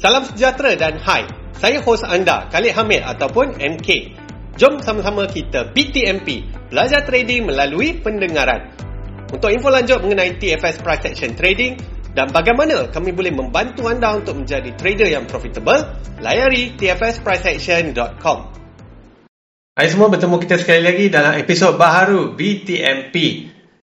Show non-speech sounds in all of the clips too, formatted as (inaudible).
Salam sejahtera dan hai. Saya hos anda, Khalid Hamid ataupun MK. Jom sama-sama kita BTMP, belajar trading melalui pendengaran. Untuk info lanjut mengenai TFS Price Action Trading dan bagaimana kami boleh membantu anda untuk menjadi trader yang profitable, layari tfspriceaction.com. Hai semua, bertemu kita sekali lagi dalam episod baharu BTMP.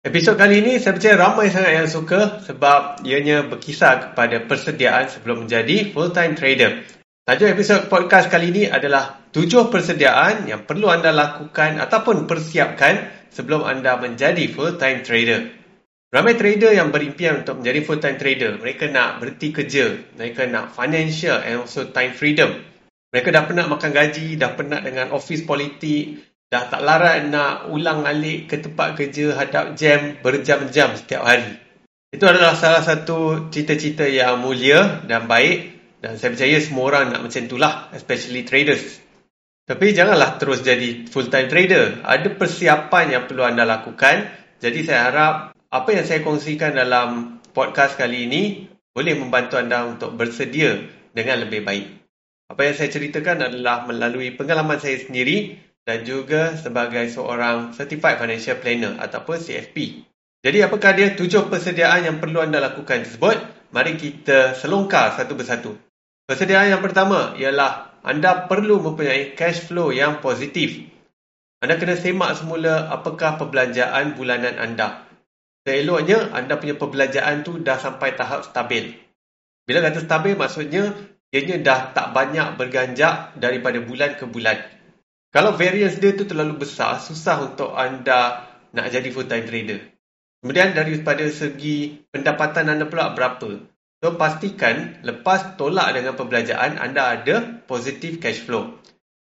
Episod kali ini saya percaya ramai sangat yang suka sebab ianya berkisar kepada persediaan sebelum menjadi full-time trader. Tajuk episod podcast kali ini adalah tujuh persediaan yang perlu anda lakukan ataupun persiapkan sebelum anda menjadi full-time trader. Ramai trader yang berimpian untuk menjadi full-time trader. Mereka nak berhenti kerja. Mereka nak financial and also time freedom. Mereka dah penat makan gaji, dah penat dengan office politik, Dah tak larat nak ulang alik ke tempat kerja hadap jam berjam-jam setiap hari. Itu adalah salah satu cita-cita yang mulia dan baik dan saya percaya semua orang nak macam itulah, especially traders. Tapi janganlah terus jadi full-time trader. Ada persiapan yang perlu anda lakukan. Jadi saya harap apa yang saya kongsikan dalam podcast kali ini boleh membantu anda untuk bersedia dengan lebih baik. Apa yang saya ceritakan adalah melalui pengalaman saya sendiri dan juga sebagai seorang Certified Financial Planner ataupun CFP. Jadi apakah dia tujuh persediaan yang perlu anda lakukan tersebut? Mari kita selongkar satu persatu. Persediaan yang pertama ialah anda perlu mempunyai cash flow yang positif. Anda kena semak semula apakah perbelanjaan bulanan anda. Seeloknya anda punya perbelanjaan tu dah sampai tahap stabil. Bila kata stabil maksudnya ianya dah tak banyak berganjak daripada bulan ke bulan. Kalau variance dia tu terlalu besar, susah untuk anda nak jadi full time trader. Kemudian daripada segi pendapatan anda pula berapa? So pastikan lepas tolak dengan perbelanjaan anda ada positive cash flow.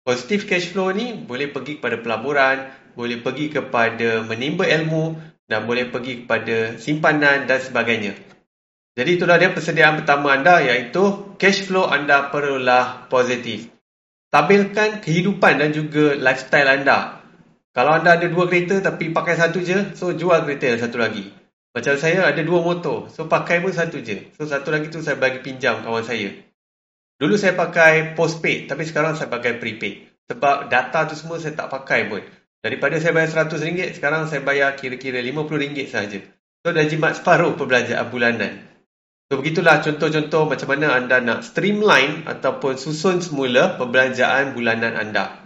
Positive cash flow ni boleh pergi kepada pelaburan, boleh pergi kepada menimba ilmu dan boleh pergi kepada simpanan dan sebagainya. Jadi itulah dia persediaan pertama anda iaitu cash flow anda perlulah positif. Stabilkan kehidupan dan juga lifestyle anda. Kalau anda ada dua kereta tapi pakai satu je, so jual kereta yang satu lagi. Macam saya ada dua motor, so pakai pun satu je. So satu lagi tu saya bagi pinjam kawan saya. Dulu saya pakai postpaid tapi sekarang saya pakai prepaid. Sebab data tu semua saya tak pakai pun. Daripada saya bayar RM100, sekarang saya bayar kira-kira RM50 sahaja. So dah jimat separuh perbelanjaan bulanan. So begitulah contoh-contoh macam mana anda nak streamline ataupun susun semula perbelanjaan bulanan anda.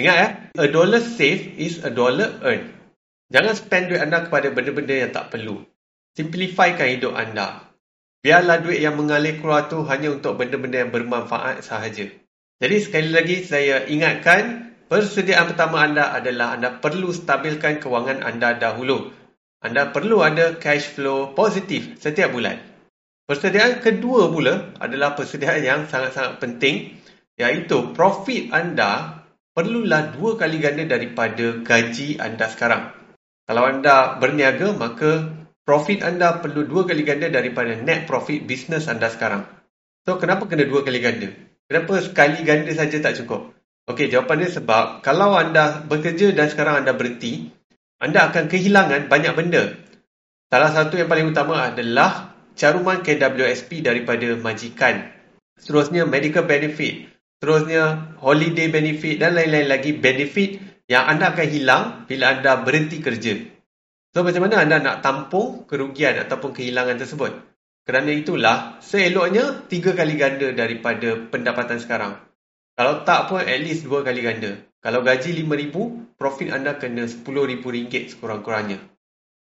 Ingat ya, a dollar save is a dollar earn. Jangan spend duit anda kepada benda-benda yang tak perlu. Simplifykan hidup anda. Biarlah duit yang mengalir keluar tu hanya untuk benda-benda yang bermanfaat sahaja. Jadi sekali lagi saya ingatkan, persediaan pertama anda adalah anda perlu stabilkan kewangan anda dahulu. Anda perlu ada cash flow positif setiap bulan. Persediaan kedua pula adalah persediaan yang sangat-sangat penting iaitu profit anda perlulah dua kali ganda daripada gaji anda sekarang. Kalau anda berniaga maka profit anda perlu dua kali ganda daripada net profit bisnes anda sekarang. So kenapa kena dua kali ganda? Kenapa sekali ganda saja tak cukup? Okey, jawapan dia sebab kalau anda bekerja dan sekarang anda berhenti, anda akan kehilangan banyak benda. Salah satu yang paling utama adalah caruman KWSP daripada majikan. Seterusnya medical benefit. Seterusnya holiday benefit dan lain-lain lagi benefit yang anda akan hilang bila anda berhenti kerja. So macam mana anda nak tampung kerugian ataupun kehilangan tersebut? Kerana itulah seeloknya tiga kali ganda daripada pendapatan sekarang. Kalau tak pun at least dua kali ganda. Kalau gaji RM5,000, profit anda kena RM10,000 sekurang-kurangnya.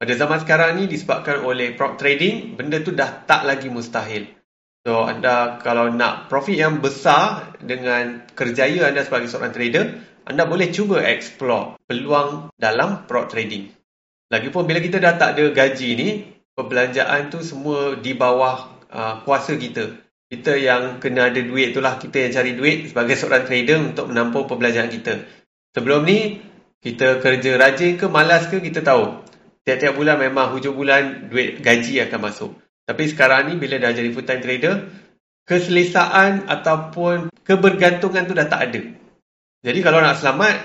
Pada zaman sekarang ni disebabkan oleh prop trading, benda tu dah tak lagi mustahil. So anda kalau nak profit yang besar dengan kerjaya anda sebagai seorang trader, anda boleh cuba explore peluang dalam prop trading. Lagipun bila kita dah tak ada gaji ni, perbelanjaan tu semua di bawah uh, kuasa kita. Kita yang kena ada duit itulah kita yang cari duit sebagai seorang trader untuk menampung perbelanjaan kita. Sebelum ni, kita kerja rajin ke malas ke kita tahu. Tiap-tiap bulan memang hujung bulan duit gaji akan masuk. Tapi sekarang ni bila dah jadi full time trader, keselesaan ataupun kebergantungan tu dah tak ada. Jadi kalau nak selamat,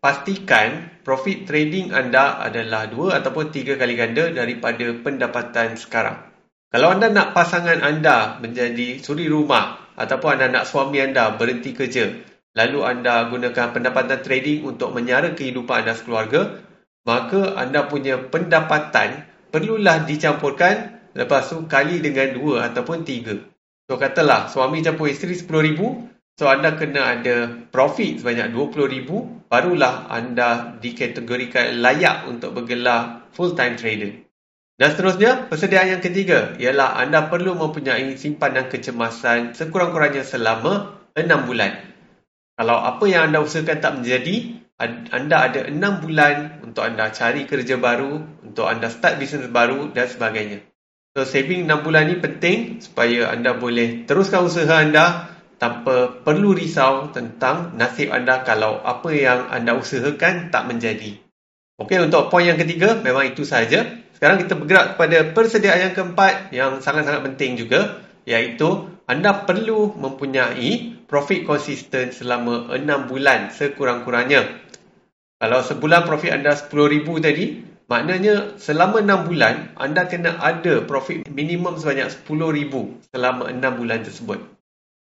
pastikan profit trading anda adalah dua ataupun tiga kali ganda daripada pendapatan sekarang. Kalau anda nak pasangan anda menjadi suri rumah ataupun anda nak suami anda berhenti kerja, lalu anda gunakan pendapatan trading untuk menyara kehidupan anda sekeluarga, maka anda punya pendapatan perlulah dicampurkan lepas tu kali dengan dua ataupun tiga. So katalah suami campur isteri RM10,000, so anda kena ada profit sebanyak RM20,000, barulah anda dikategorikan layak untuk bergelar full-time trader. Dan seterusnya, persediaan yang ketiga ialah anda perlu mempunyai simpanan kecemasan sekurang-kurangnya selama 6 bulan. Kalau apa yang anda usahakan tak menjadi, anda ada 6 bulan untuk anda cari kerja baru, untuk anda start bisnes baru dan sebagainya. So, saving 6 bulan ni penting supaya anda boleh teruskan usaha anda tanpa perlu risau tentang nasib anda kalau apa yang anda usahakan tak menjadi. Okey, untuk poin yang ketiga, memang itu sahaja. Sekarang kita bergerak kepada persediaan yang keempat yang sangat-sangat penting juga iaitu anda perlu mempunyai profit konsisten selama 6 bulan sekurang-kurangnya. Kalau sebulan profit anda RM10,000 tadi, maknanya selama 6 bulan anda kena ada profit minimum sebanyak RM10,000 selama 6 bulan tersebut.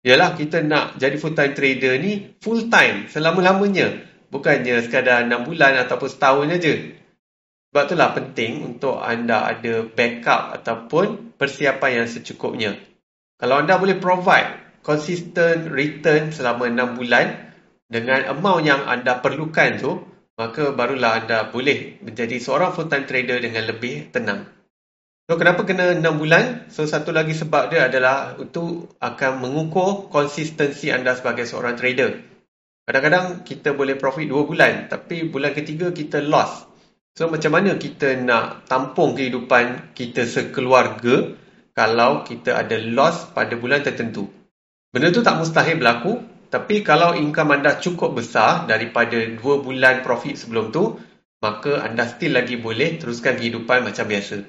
Yalah kita nak jadi full time trader ni full time selama-lamanya. Bukannya sekadar 6 bulan ataupun setahun saja. Sebab itulah penting untuk anda ada backup ataupun persiapan yang secukupnya. Kalau anda boleh provide consistent return selama 6 bulan dengan amount yang anda perlukan tu, maka barulah anda boleh menjadi seorang full-time trader dengan lebih tenang. So, kenapa kena 6 bulan? So, satu lagi sebab dia adalah untuk akan mengukur konsistensi anda sebagai seorang trader. Kadang-kadang kita boleh profit 2 bulan, tapi bulan ketiga kita loss. So macam mana kita nak tampung kehidupan kita sekeluarga kalau kita ada loss pada bulan tertentu? Benda tu tak mustahil berlaku, tapi kalau income anda cukup besar daripada 2 bulan profit sebelum tu, maka anda still lagi boleh teruskan kehidupan macam biasa.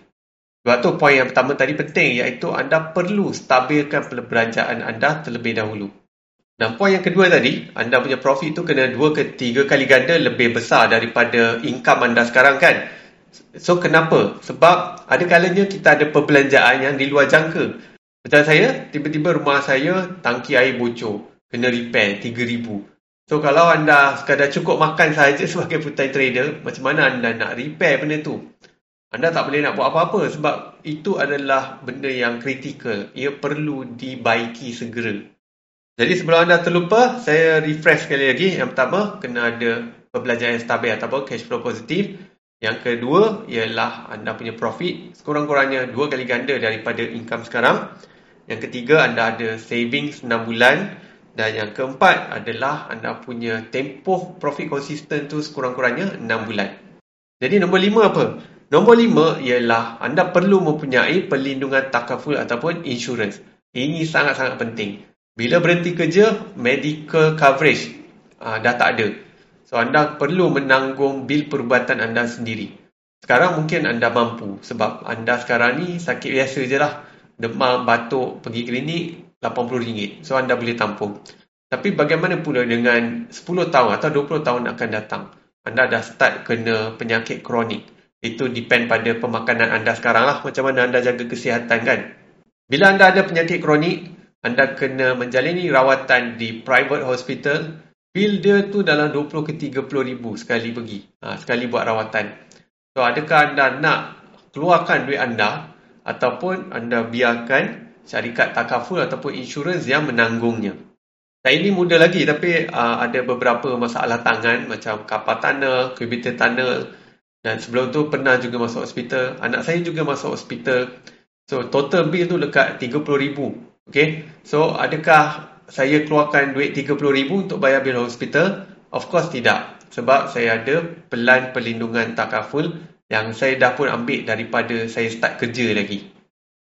Sebab tu poin yang pertama tadi penting iaitu anda perlu stabilkan perbelanjaan anda terlebih dahulu. Dan poin yang kedua tadi, anda punya profit tu kena dua ke tiga kali ganda lebih besar daripada income anda sekarang kan? So kenapa? Sebab ada kalanya kita ada perbelanjaan yang di luar jangka. Macam saya, tiba-tiba rumah saya tangki air bocor. Kena repair RM3,000. So kalau anda sekadar cukup makan saja (laughs) sebagai full-time trader, macam mana anda nak repair benda tu? Anda tak boleh nak buat apa-apa sebab itu adalah benda yang kritikal. Ia perlu dibaiki segera. Jadi sebelum anda terlupa, saya refresh sekali lagi. Yang pertama, kena ada perbelanjaan yang stabil ataupun cash flow positif. Yang kedua, ialah anda punya profit sekurang-kurangnya dua kali ganda daripada income sekarang. Yang ketiga, anda ada savings 6 bulan. Dan yang keempat adalah anda punya tempoh profit konsisten tu sekurang-kurangnya 6 bulan. Jadi nombor lima apa? Nombor lima ialah anda perlu mempunyai perlindungan takaful ataupun insurance. Ini sangat-sangat penting. Bila berhenti kerja, medical coverage uh, dah tak ada. So, anda perlu menanggung bil perubatan anda sendiri. Sekarang mungkin anda mampu sebab anda sekarang ni sakit biasa je lah. Demam, batuk, pergi klinik RM80. So, anda boleh tampung. Tapi bagaimana pula dengan 10 tahun atau 20 tahun akan datang? Anda dah start kena penyakit kronik. Itu depend pada pemakanan anda sekarang lah. Macam mana anda jaga kesihatan kan? Bila anda ada penyakit kronik, anda kena menjalani rawatan di private hospital, bil dia tu dalam 20 ke 30 ribu sekali pergi. Ha, sekali buat rawatan. So, adakah anda nak keluarkan duit anda ataupun anda biarkan syarikat takaful ataupun insurans yang menanggungnya. Dan ini mudah lagi tapi uh, ada beberapa masalah tangan macam kapal tanah, kubitor tanah dan sebelum tu pernah juga masuk hospital. Anak saya juga masuk hospital. So total bill tu dekat 30 ribu Okay, so adakah saya keluarkan duit RM30,000 untuk bayar bil hospital? Of course tidak. Sebab saya ada pelan perlindungan takaful yang saya dah pun ambil daripada saya start kerja lagi.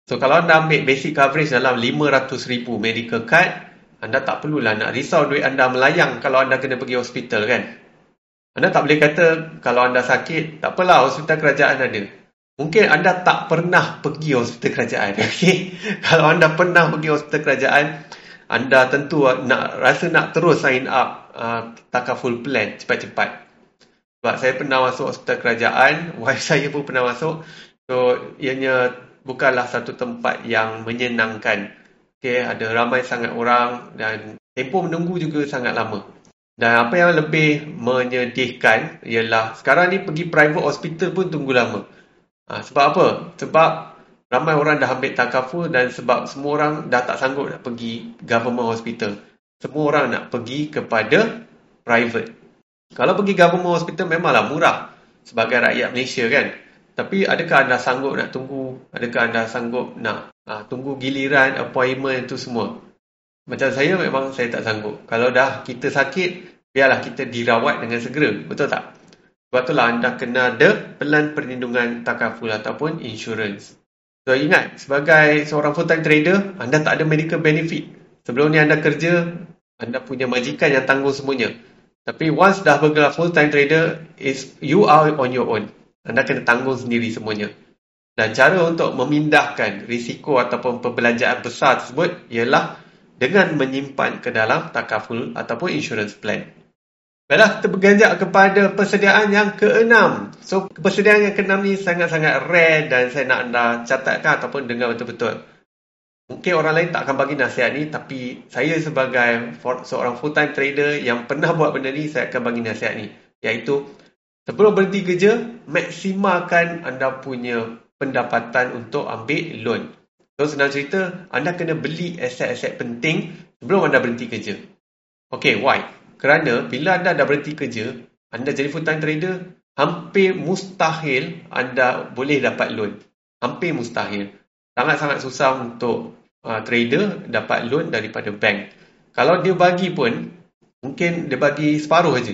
So kalau anda ambil basic coverage dalam RM500,000 medical card, anda tak perlulah nak risau duit anda melayang kalau anda kena pergi hospital kan. Anda tak boleh kata kalau anda sakit, tak apalah hospital kerajaan ada. Mungkin anda tak pernah pergi hospital kerajaan. (laughs) Okay? Kalau anda pernah pergi hospital kerajaan, anda tentu nak rasa nak terus sign up uh, takaful plan cepat-cepat. Sebab saya pernah masuk hospital kerajaan, (laughs) wife saya pun pernah masuk. So, ianya bukanlah satu tempat yang menyenangkan. Okay, ada ramai sangat orang dan tempoh menunggu juga sangat lama. Dan apa yang lebih menyedihkan ialah sekarang ni pergi private hospital pun tunggu lama. Ha, sebab apa? Sebab ramai orang dah ambil takaful dan sebab semua orang dah tak sanggup nak pergi government hospital. Semua orang nak pergi kepada private. Kalau pergi government hospital memanglah murah sebagai rakyat Malaysia kan. Tapi adakah anda sanggup nak tunggu? Adakah anda sanggup nak ha, tunggu giliran, appointment itu semua? Macam saya memang saya tak sanggup. Kalau dah kita sakit, biarlah kita dirawat dengan segera. Betul tak? Sebab itulah anda kena ada pelan perlindungan takaful ataupun insurance. So ingat, sebagai seorang full-time trader, anda tak ada medical benefit. Sebelum ni anda kerja, anda punya majikan yang tanggung semuanya. Tapi once dah bergelar full-time trader, is you are on your own. Anda kena tanggung sendiri semuanya. Dan cara untuk memindahkan risiko ataupun perbelanjaan besar tersebut ialah dengan menyimpan ke dalam takaful ataupun insurance plan. Baiklah, kita berganjak kepada persediaan yang keenam. So, persediaan yang keenam ni sangat-sangat rare dan saya nak anda catatkan ataupun dengar betul-betul. Mungkin orang lain tak akan bagi nasihat ni, tapi saya sebagai seorang full-time trader yang pernah buat benda ni, saya akan bagi nasihat ni. Iaitu, sebelum berhenti kerja, maksimalkan anda punya pendapatan untuk ambil loan. So senang cerita, anda kena beli aset-aset penting sebelum anda berhenti kerja. Okay, why? Kerana bila anda dah berhenti kerja, anda jadi full time trader, hampir mustahil anda boleh dapat loan. Hampir mustahil. Sangat-sangat susah untuk uh, trader dapat loan daripada bank. Kalau dia bagi pun, mungkin dia bagi separuh saja.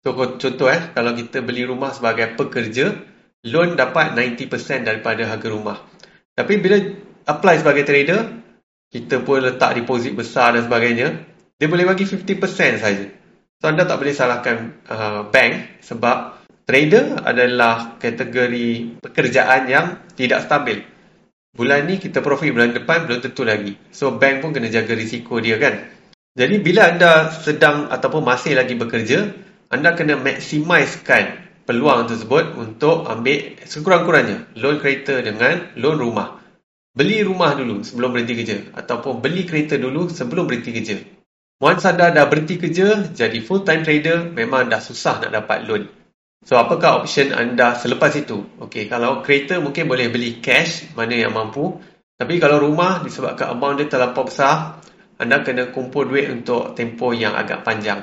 So, contoh eh, kalau kita beli rumah sebagai pekerja, loan dapat 90% daripada harga rumah. Tapi bila apply sebagai trader, kita pun letak deposit besar dan sebagainya, dia boleh bagi 50% saja. So anda tak boleh salahkan uh, bank sebab trader adalah kategori pekerjaan yang tidak stabil. Bulan ni kita profit bulan depan belum tentu lagi. So bank pun kena jaga risiko dia kan. Jadi bila anda sedang ataupun masih lagi bekerja, anda kena maximiskan peluang tersebut untuk ambil sekurang-kurangnya loan kereta dengan loan rumah. Beli rumah dulu sebelum berhenti kerja ataupun beli kereta dulu sebelum berhenti kerja. Once anda dah berhenti kerja, jadi full time trader, memang dah susah nak dapat loan. So, apakah option anda selepas itu? Okey, kalau kereta mungkin boleh beli cash, mana yang mampu. Tapi kalau rumah, disebabkan amount dia terlampau besar, anda kena kumpul duit untuk tempoh yang agak panjang.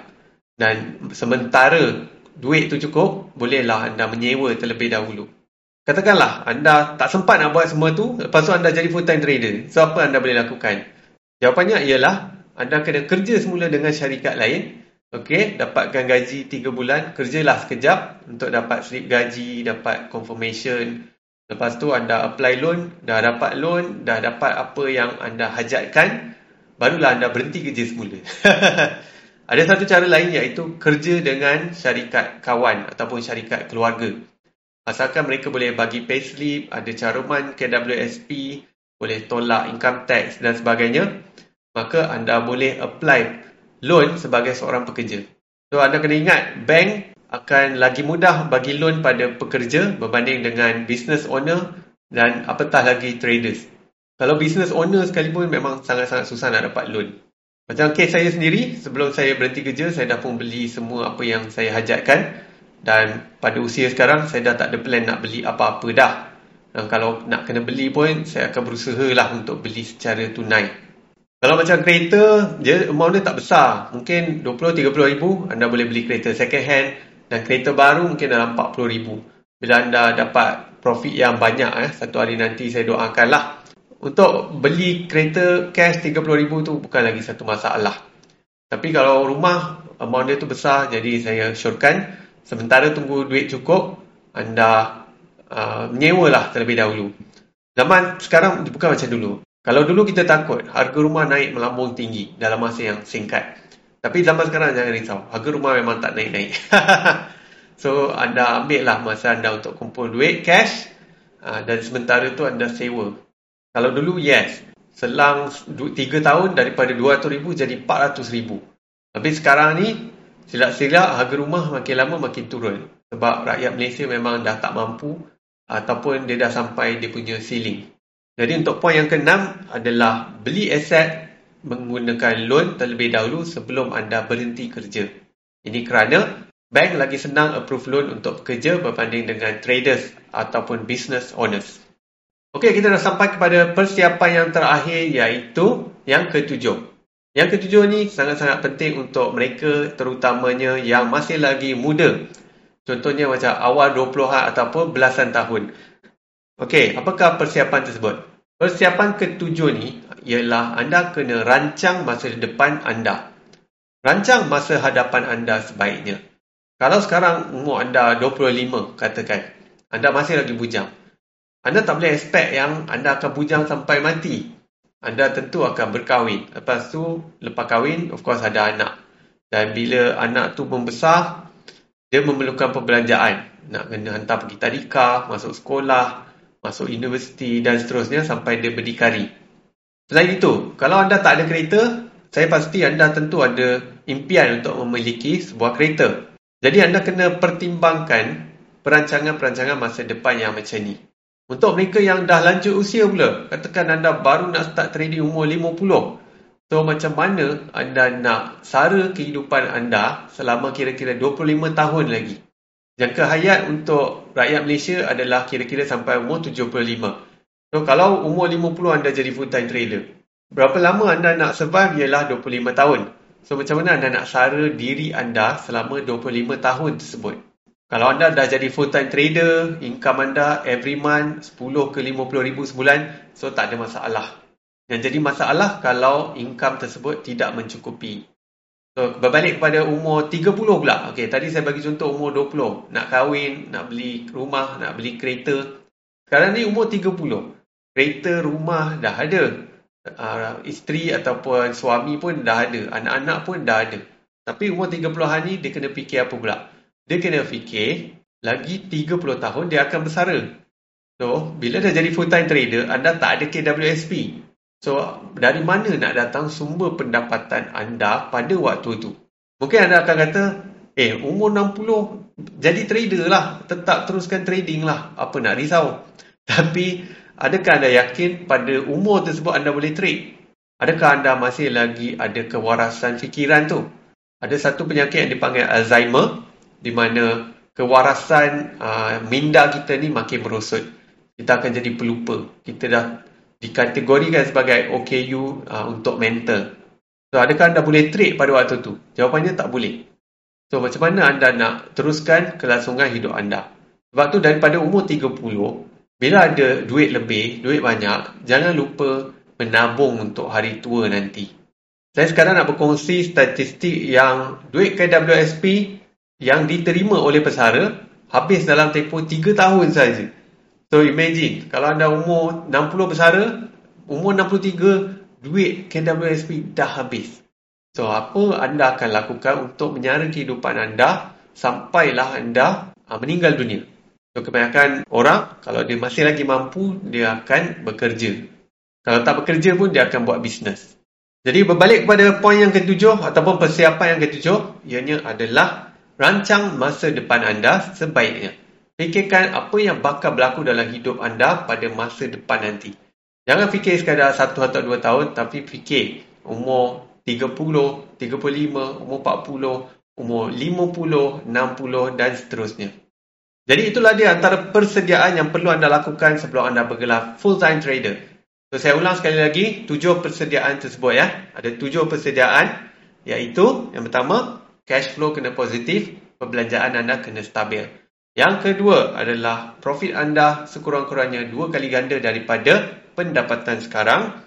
Dan sementara duit itu cukup, bolehlah anda menyewa terlebih dahulu. Katakanlah anda tak sempat nak buat semua tu, lepas tu anda jadi full time trader. So apa anda boleh lakukan? Jawapannya ialah anda kena kerja semula dengan syarikat lain. Okey, dapatkan gaji 3 bulan, kerjalah sekejap untuk dapat slip gaji, dapat confirmation. Lepas tu anda apply loan, dah dapat loan, dah dapat apa yang anda hajatkan, barulah anda berhenti kerja semula. (laughs) Ada satu cara lain iaitu kerja dengan syarikat kawan ataupun syarikat keluarga. Asalkan mereka boleh bagi payslip, ada caruman KWSP, boleh tolak income tax dan sebagainya, maka anda boleh apply loan sebagai seorang pekerja. So anda kena ingat, bank akan lagi mudah bagi loan pada pekerja berbanding dengan business owner dan apatah lagi traders. Kalau business owner sekalipun memang sangat-sangat susah nak dapat loan. Macam kes saya sendiri, sebelum saya berhenti kerja, saya dah pun beli semua apa yang saya hajatkan. Dan pada usia sekarang saya dah tak ada plan nak beli apa-apa dah. Dan kalau nak kena beli pun saya akan berusaha lah untuk beli secara tunai. Kalau macam kereta, dia amount dia tak besar. Mungkin 20-30 ribu anda boleh beli kereta second hand. Dan kereta baru mungkin dalam 40 ribu. Bila anda dapat profit yang banyak, eh, satu hari nanti saya doakan lah. Untuk beli kereta cash 30 ribu tu bukan lagi satu masalah. Tapi kalau rumah, amount dia tu besar, jadi saya syorkan Sementara tunggu duit cukup, anda uh, menyewalah terlebih dahulu. Zaman sekarang bukan macam dulu. Kalau dulu kita takut harga rumah naik melambung tinggi dalam masa yang singkat. Tapi zaman sekarang jangan risau. Harga rumah memang tak naik-naik. (laughs) so, anda ambil lah masa anda untuk kumpul duit cash uh, dan sementara tu anda sewa. Kalau dulu, yes. Selang 3 tahun daripada RM200,000 jadi RM400,000. Tapi sekarang ni silap-silap harga rumah makin lama makin turun. Sebab rakyat Malaysia memang dah tak mampu ataupun dia dah sampai dia punya ceiling. Jadi untuk poin yang keenam adalah beli aset menggunakan loan terlebih dahulu sebelum anda berhenti kerja. Ini kerana bank lagi senang approve loan untuk pekerja berbanding dengan traders ataupun business owners. Okey, kita dah sampai kepada persiapan yang terakhir iaitu yang ketujuh. Yang ketujuh ni sangat-sangat penting untuk mereka terutamanya yang masih lagi muda. Contohnya macam awal 20-an ataupun belasan tahun. Okey, apakah persiapan tersebut? Persiapan ketujuh ni ialah anda kena rancang masa depan anda. Rancang masa hadapan anda sebaiknya. Kalau sekarang umur anda 25, katakan. Anda masih lagi bujang. Anda tak boleh expect yang anda akan bujang sampai mati. Anda tentu akan berkahwin. Lepas tu, lepas kahwin, of course ada anak. Dan bila anak tu membesar, dia memerlukan perbelanjaan. Nak kena hantar pergi tadika, masuk sekolah, masuk universiti dan seterusnya sampai dia berdikari. Selain itu, kalau anda tak ada kereta, saya pasti anda tentu ada impian untuk memiliki sebuah kereta. Jadi anda kena pertimbangkan perancangan-perancangan masa depan yang macam ni. Untuk mereka yang dah lanjut usia pula, katakan anda baru nak start trading umur 50. So macam mana anda nak sara kehidupan anda selama kira-kira 25 tahun lagi? Jangka hayat untuk rakyat Malaysia adalah kira-kira sampai umur 75. So, kalau umur 50 anda jadi full-time trader, berapa lama anda nak survive ialah 25 tahun. So, macam mana anda nak sara diri anda selama 25 tahun tersebut? Kalau anda dah jadi full-time trader, income anda every month 10 ke 50 ribu sebulan, so tak ada masalah. Yang jadi masalah kalau income tersebut tidak mencukupi. So, berbalik kepada umur 30 pula. Okey, tadi saya bagi contoh umur 20. Nak kahwin, nak beli rumah, nak beli kereta. Sekarang ni umur 30. Kereta, rumah dah ada. Uh, isteri ataupun suami pun dah ada. Anak-anak pun dah ada. Tapi umur 30-an ni dia kena fikir apa pula? Dia kena fikir lagi 30 tahun dia akan bersara. So, bila dah jadi full-time trader, anda tak ada KWSP. So, dari mana nak datang sumber pendapatan anda pada waktu itu? Mungkin anda akan kata, eh, umur 60, jadi trader lah. Tetap teruskan trading lah. Apa nak risau? (laughs) Tapi, adakah anda yakin pada umur tersebut anda boleh trade? Adakah anda masih lagi ada kewarasan fikiran tu? Ada satu penyakit yang dipanggil Alzheimer, di mana kewarasan uh, minda kita ni makin merosot. Kita akan jadi pelupa. Kita dah dikategorikan sebagai OKU uh, untuk mental. So, adakah anda boleh trade pada waktu tu? Jawapannya tak boleh. So, macam mana anda nak teruskan kelangsungan hidup anda? Sebab tu daripada umur 30, bila ada duit lebih, duit banyak, jangan lupa menabung untuk hari tua nanti. Saya sekarang nak berkongsi statistik yang duit KWSP yang diterima oleh pesara habis dalam tempoh 3 tahun saja. So imagine kalau anda umur 60 bersara, umur 63 duit KWSP dah habis. So apa anda akan lakukan untuk menyara kehidupan anda sampailah anda uh, meninggal dunia. So kebanyakan orang kalau dia masih lagi mampu dia akan bekerja. Kalau tak bekerja pun dia akan buat bisnes. Jadi berbalik kepada poin yang ketujuh ataupun persiapan yang ketujuh ianya adalah rancang masa depan anda sebaiknya. Fikirkan apa yang bakal berlaku dalam hidup anda pada masa depan nanti. Jangan fikir sekadar satu atau dua tahun, tapi fikir umur 30, 35, umur 40, umur 50, 60 dan seterusnya. Jadi itulah dia antara persediaan yang perlu anda lakukan sebelum anda bergelar full-time trader. So, saya ulang sekali lagi, tujuh persediaan tersebut ya. Ada tujuh persediaan, iaitu yang pertama, cash flow kena positif, perbelanjaan anda kena stabil. Yang kedua adalah profit anda sekurang-kurangnya dua kali ganda daripada pendapatan sekarang.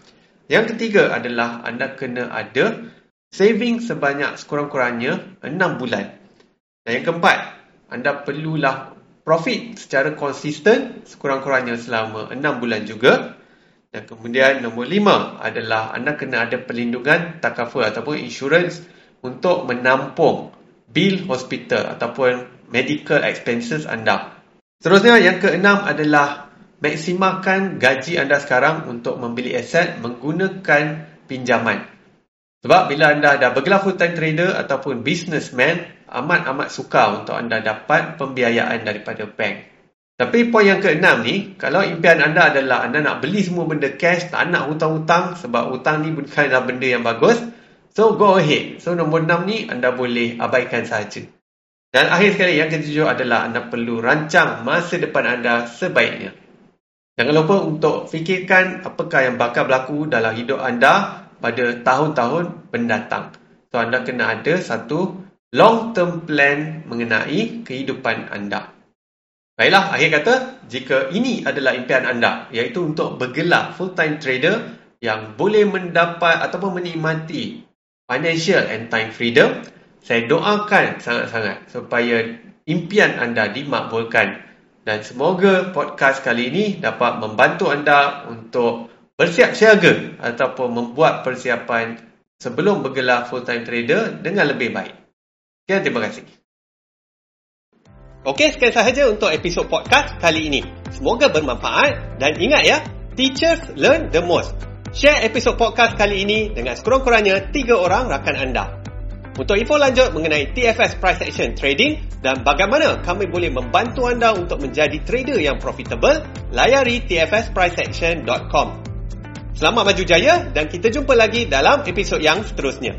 Yang ketiga adalah anda kena ada saving sebanyak sekurang-kurangnya enam bulan. Dan yang keempat, anda perlulah profit secara konsisten sekurang-kurangnya selama enam bulan juga. Dan kemudian nombor lima adalah anda kena ada perlindungan takaful ataupun insurance untuk menampung bil hospital ataupun medical expenses anda. Seterusnya yang keenam adalah maksimalkan gaji anda sekarang untuk membeli aset menggunakan pinjaman. Sebab bila anda dah bergelar full-time trader ataupun businessman, amat-amat suka untuk anda dapat pembiayaan daripada bank. Tapi poin yang keenam ni, kalau impian anda adalah anda nak beli semua benda cash, tak nak hutang-hutang sebab hutang ni bukanlah benda yang bagus, so go ahead. So nombor enam ni anda boleh abaikan sahaja. Dan akhir sekali yang ketujuh adalah anda perlu rancang masa depan anda sebaiknya. Jangan lupa untuk fikirkan apakah yang bakal berlaku dalam hidup anda pada tahun-tahun mendatang. So anda kena ada satu long term plan mengenai kehidupan anda. Baiklah, akhir kata, jika ini adalah impian anda, iaitu untuk bergelar full-time trader yang boleh mendapat ataupun menikmati financial and time freedom, saya doakan sangat-sangat supaya impian anda dimakbulkan. Dan semoga podcast kali ini dapat membantu anda untuk bersiap siaga ataupun membuat persiapan sebelum bergelar full-time trader dengan lebih baik. Sekian, terima kasih. Okey, sekian sahaja untuk episod podcast kali ini. Semoga bermanfaat dan ingat ya, teachers learn the most. Share episod podcast kali ini dengan sekurang-kurangnya tiga orang rakan anda. Untuk info lanjut mengenai TFS Price Action Trading dan bagaimana kami boleh membantu anda untuk menjadi trader yang profitable, layari tfspriceaction.com. Selamat maju jaya dan kita jumpa lagi dalam episod yang seterusnya.